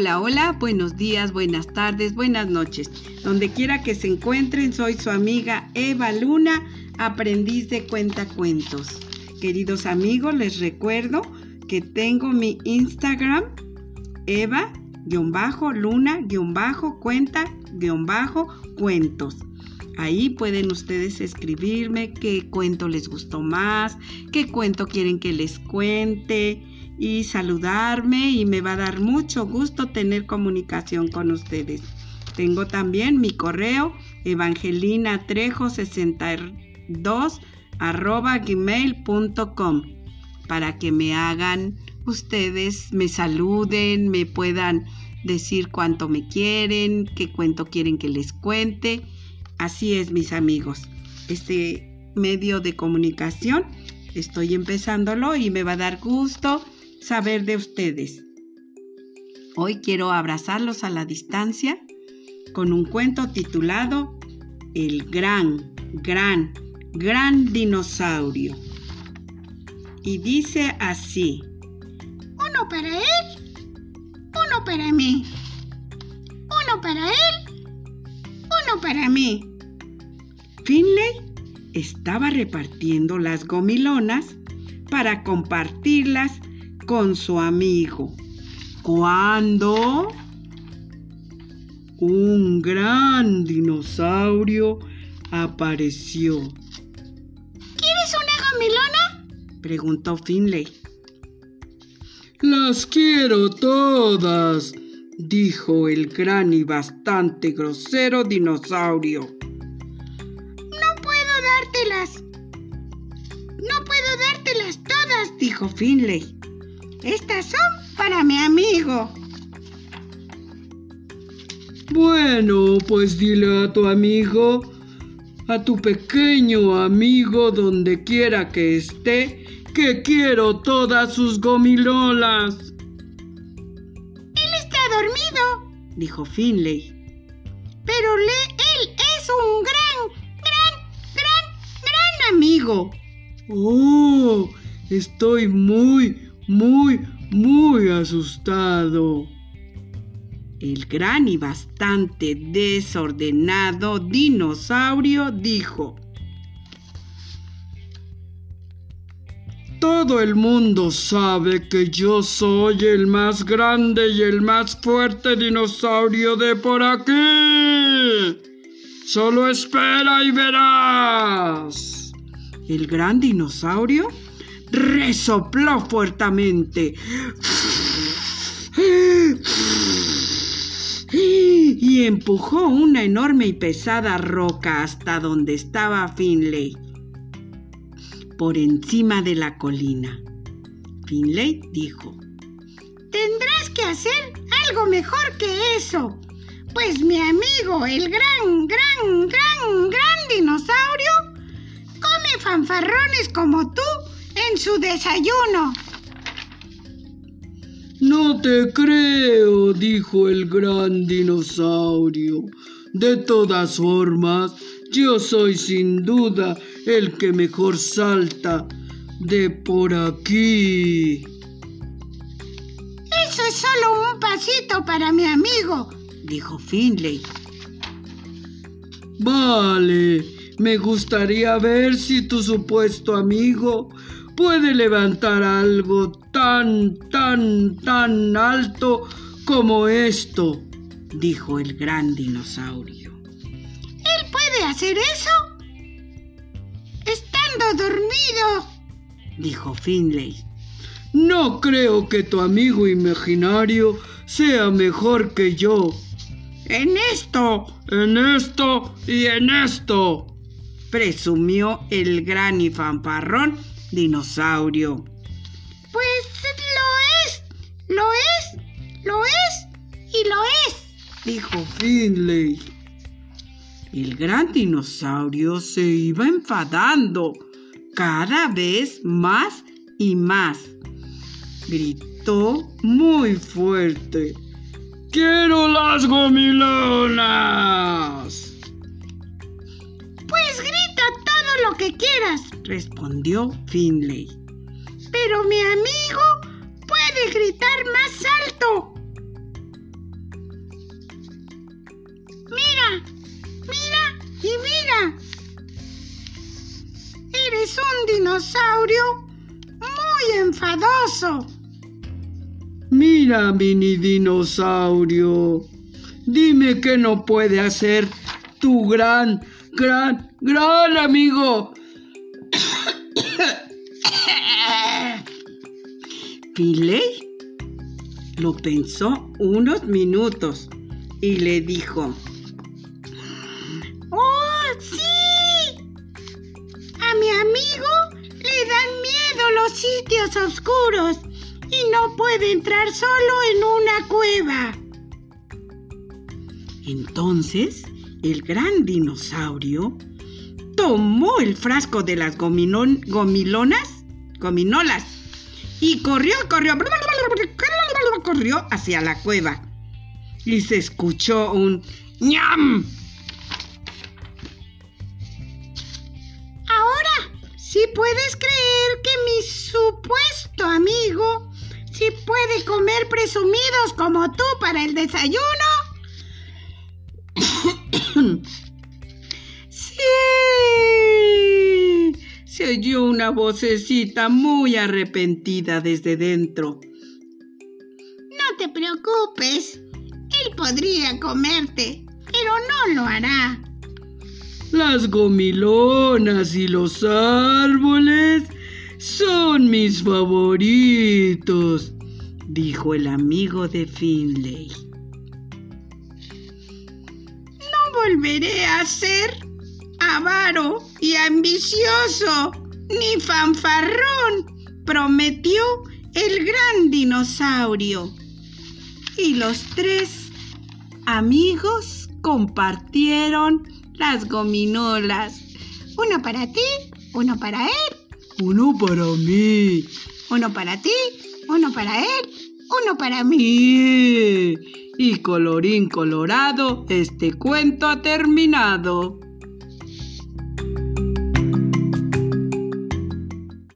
Hola, hola, buenos días, buenas tardes, buenas noches. Donde quiera que se encuentren, soy su amiga Eva Luna, aprendiz de cuentacuentos. Queridos amigos, les recuerdo que tengo mi Instagram, Eva-Luna-Cuenta-Cuentos. Ahí pueden ustedes escribirme qué cuento les gustó más, qué cuento quieren que les cuente y saludarme y me va a dar mucho gusto tener comunicación con ustedes. Tengo también mi correo evangelinatrejo62 arroba gmail.com para que me hagan ustedes, me saluden, me puedan decir cuánto me quieren, qué cuento quieren que les cuente Así es, mis amigos. Este medio de comunicación estoy empezándolo y me va a dar gusto saber de ustedes. Hoy quiero abrazarlos a la distancia con un cuento titulado El gran, gran, gran dinosaurio. Y dice así. Uno para él, uno para mí. Uno para él, uno para mí. Finley estaba repartiendo las gomilonas para compartirlas con su amigo. Cuando un gran dinosaurio apareció. ¿Quieres una gomilona? preguntó Finley. Las quiero todas, dijo el gran y bastante grosero dinosaurio. No puedo dártelas todas, dijo Finley. Estas son para mi amigo. Bueno, pues dile a tu amigo, a tu pequeño amigo donde quiera que esté, que quiero todas sus gomilolas. Él está dormido, dijo Finley. Pero le, él es un gran, gran, gran, gran amigo. Oh, estoy muy, muy, muy asustado. El gran y bastante desordenado dinosaurio dijo, Todo el mundo sabe que yo soy el más grande y el más fuerte dinosaurio de por aquí. Solo espera y verás. El gran dinosaurio resopló fuertemente. Y empujó una enorme y pesada roca hasta donde estaba Finley, por encima de la colina. Finley dijo, Tendrás que hacer algo mejor que eso, pues mi amigo, el gran, gran, gran, gran dinosaurio, fanfarrones como tú en su desayuno. No te creo, dijo el gran dinosaurio. De todas formas, yo soy sin duda el que mejor salta de por aquí. Eso es solo un pasito para mi amigo, dijo Finley. Vale, me gustaría ver si tu supuesto amigo puede levantar algo tan, tan, tan alto como esto, dijo el gran dinosaurio. ¿Él puede hacer eso? Estando dormido, dijo Finley. No creo que tu amigo imaginario sea mejor que yo. En esto, en esto y en esto, presumió el gran y fanfarrón dinosaurio. Pues lo es, lo es, lo es y lo es, dijo Finley. El gran dinosaurio se iba enfadando cada vez más y más. Gritó muy fuerte. ¡Quiero las gomilonas! Que quieras, respondió Finley. Pero mi amigo puede gritar más alto. Mira, mira y mira. Eres un dinosaurio muy enfadoso. Mira, mini dinosaurio. Dime qué no puede hacer tu gran, gran, gran amigo. Finley lo pensó unos minutos y le dijo, ¡Oh, sí! A mi amigo le dan miedo los sitios oscuros y no puede entrar solo en una cueva. Entonces, el gran dinosaurio tomó el frasco de las gomilon- gomilonas, gominolas, y corrió, corrió, corrió hacia la cueva. Y se escuchó un ñam. Ahora, si puedes creer que mi supuesto amigo sí puede comer presumidos como tú para el desayuno. Sí. Se oyó una vocecita muy arrepentida desde dentro. No te preocupes, él podría comerte, pero no lo hará. Las gomilonas y los árboles son mis favoritos, dijo el amigo de Finley. Volveré a ser avaro y ambicioso, ni fanfarrón, prometió el gran dinosaurio. Y los tres amigos compartieron las gominolas. Uno para ti, uno para él, uno para mí. uno para ti, uno para él, uno para mí. Y, colorín colorado, este cuento ha terminado.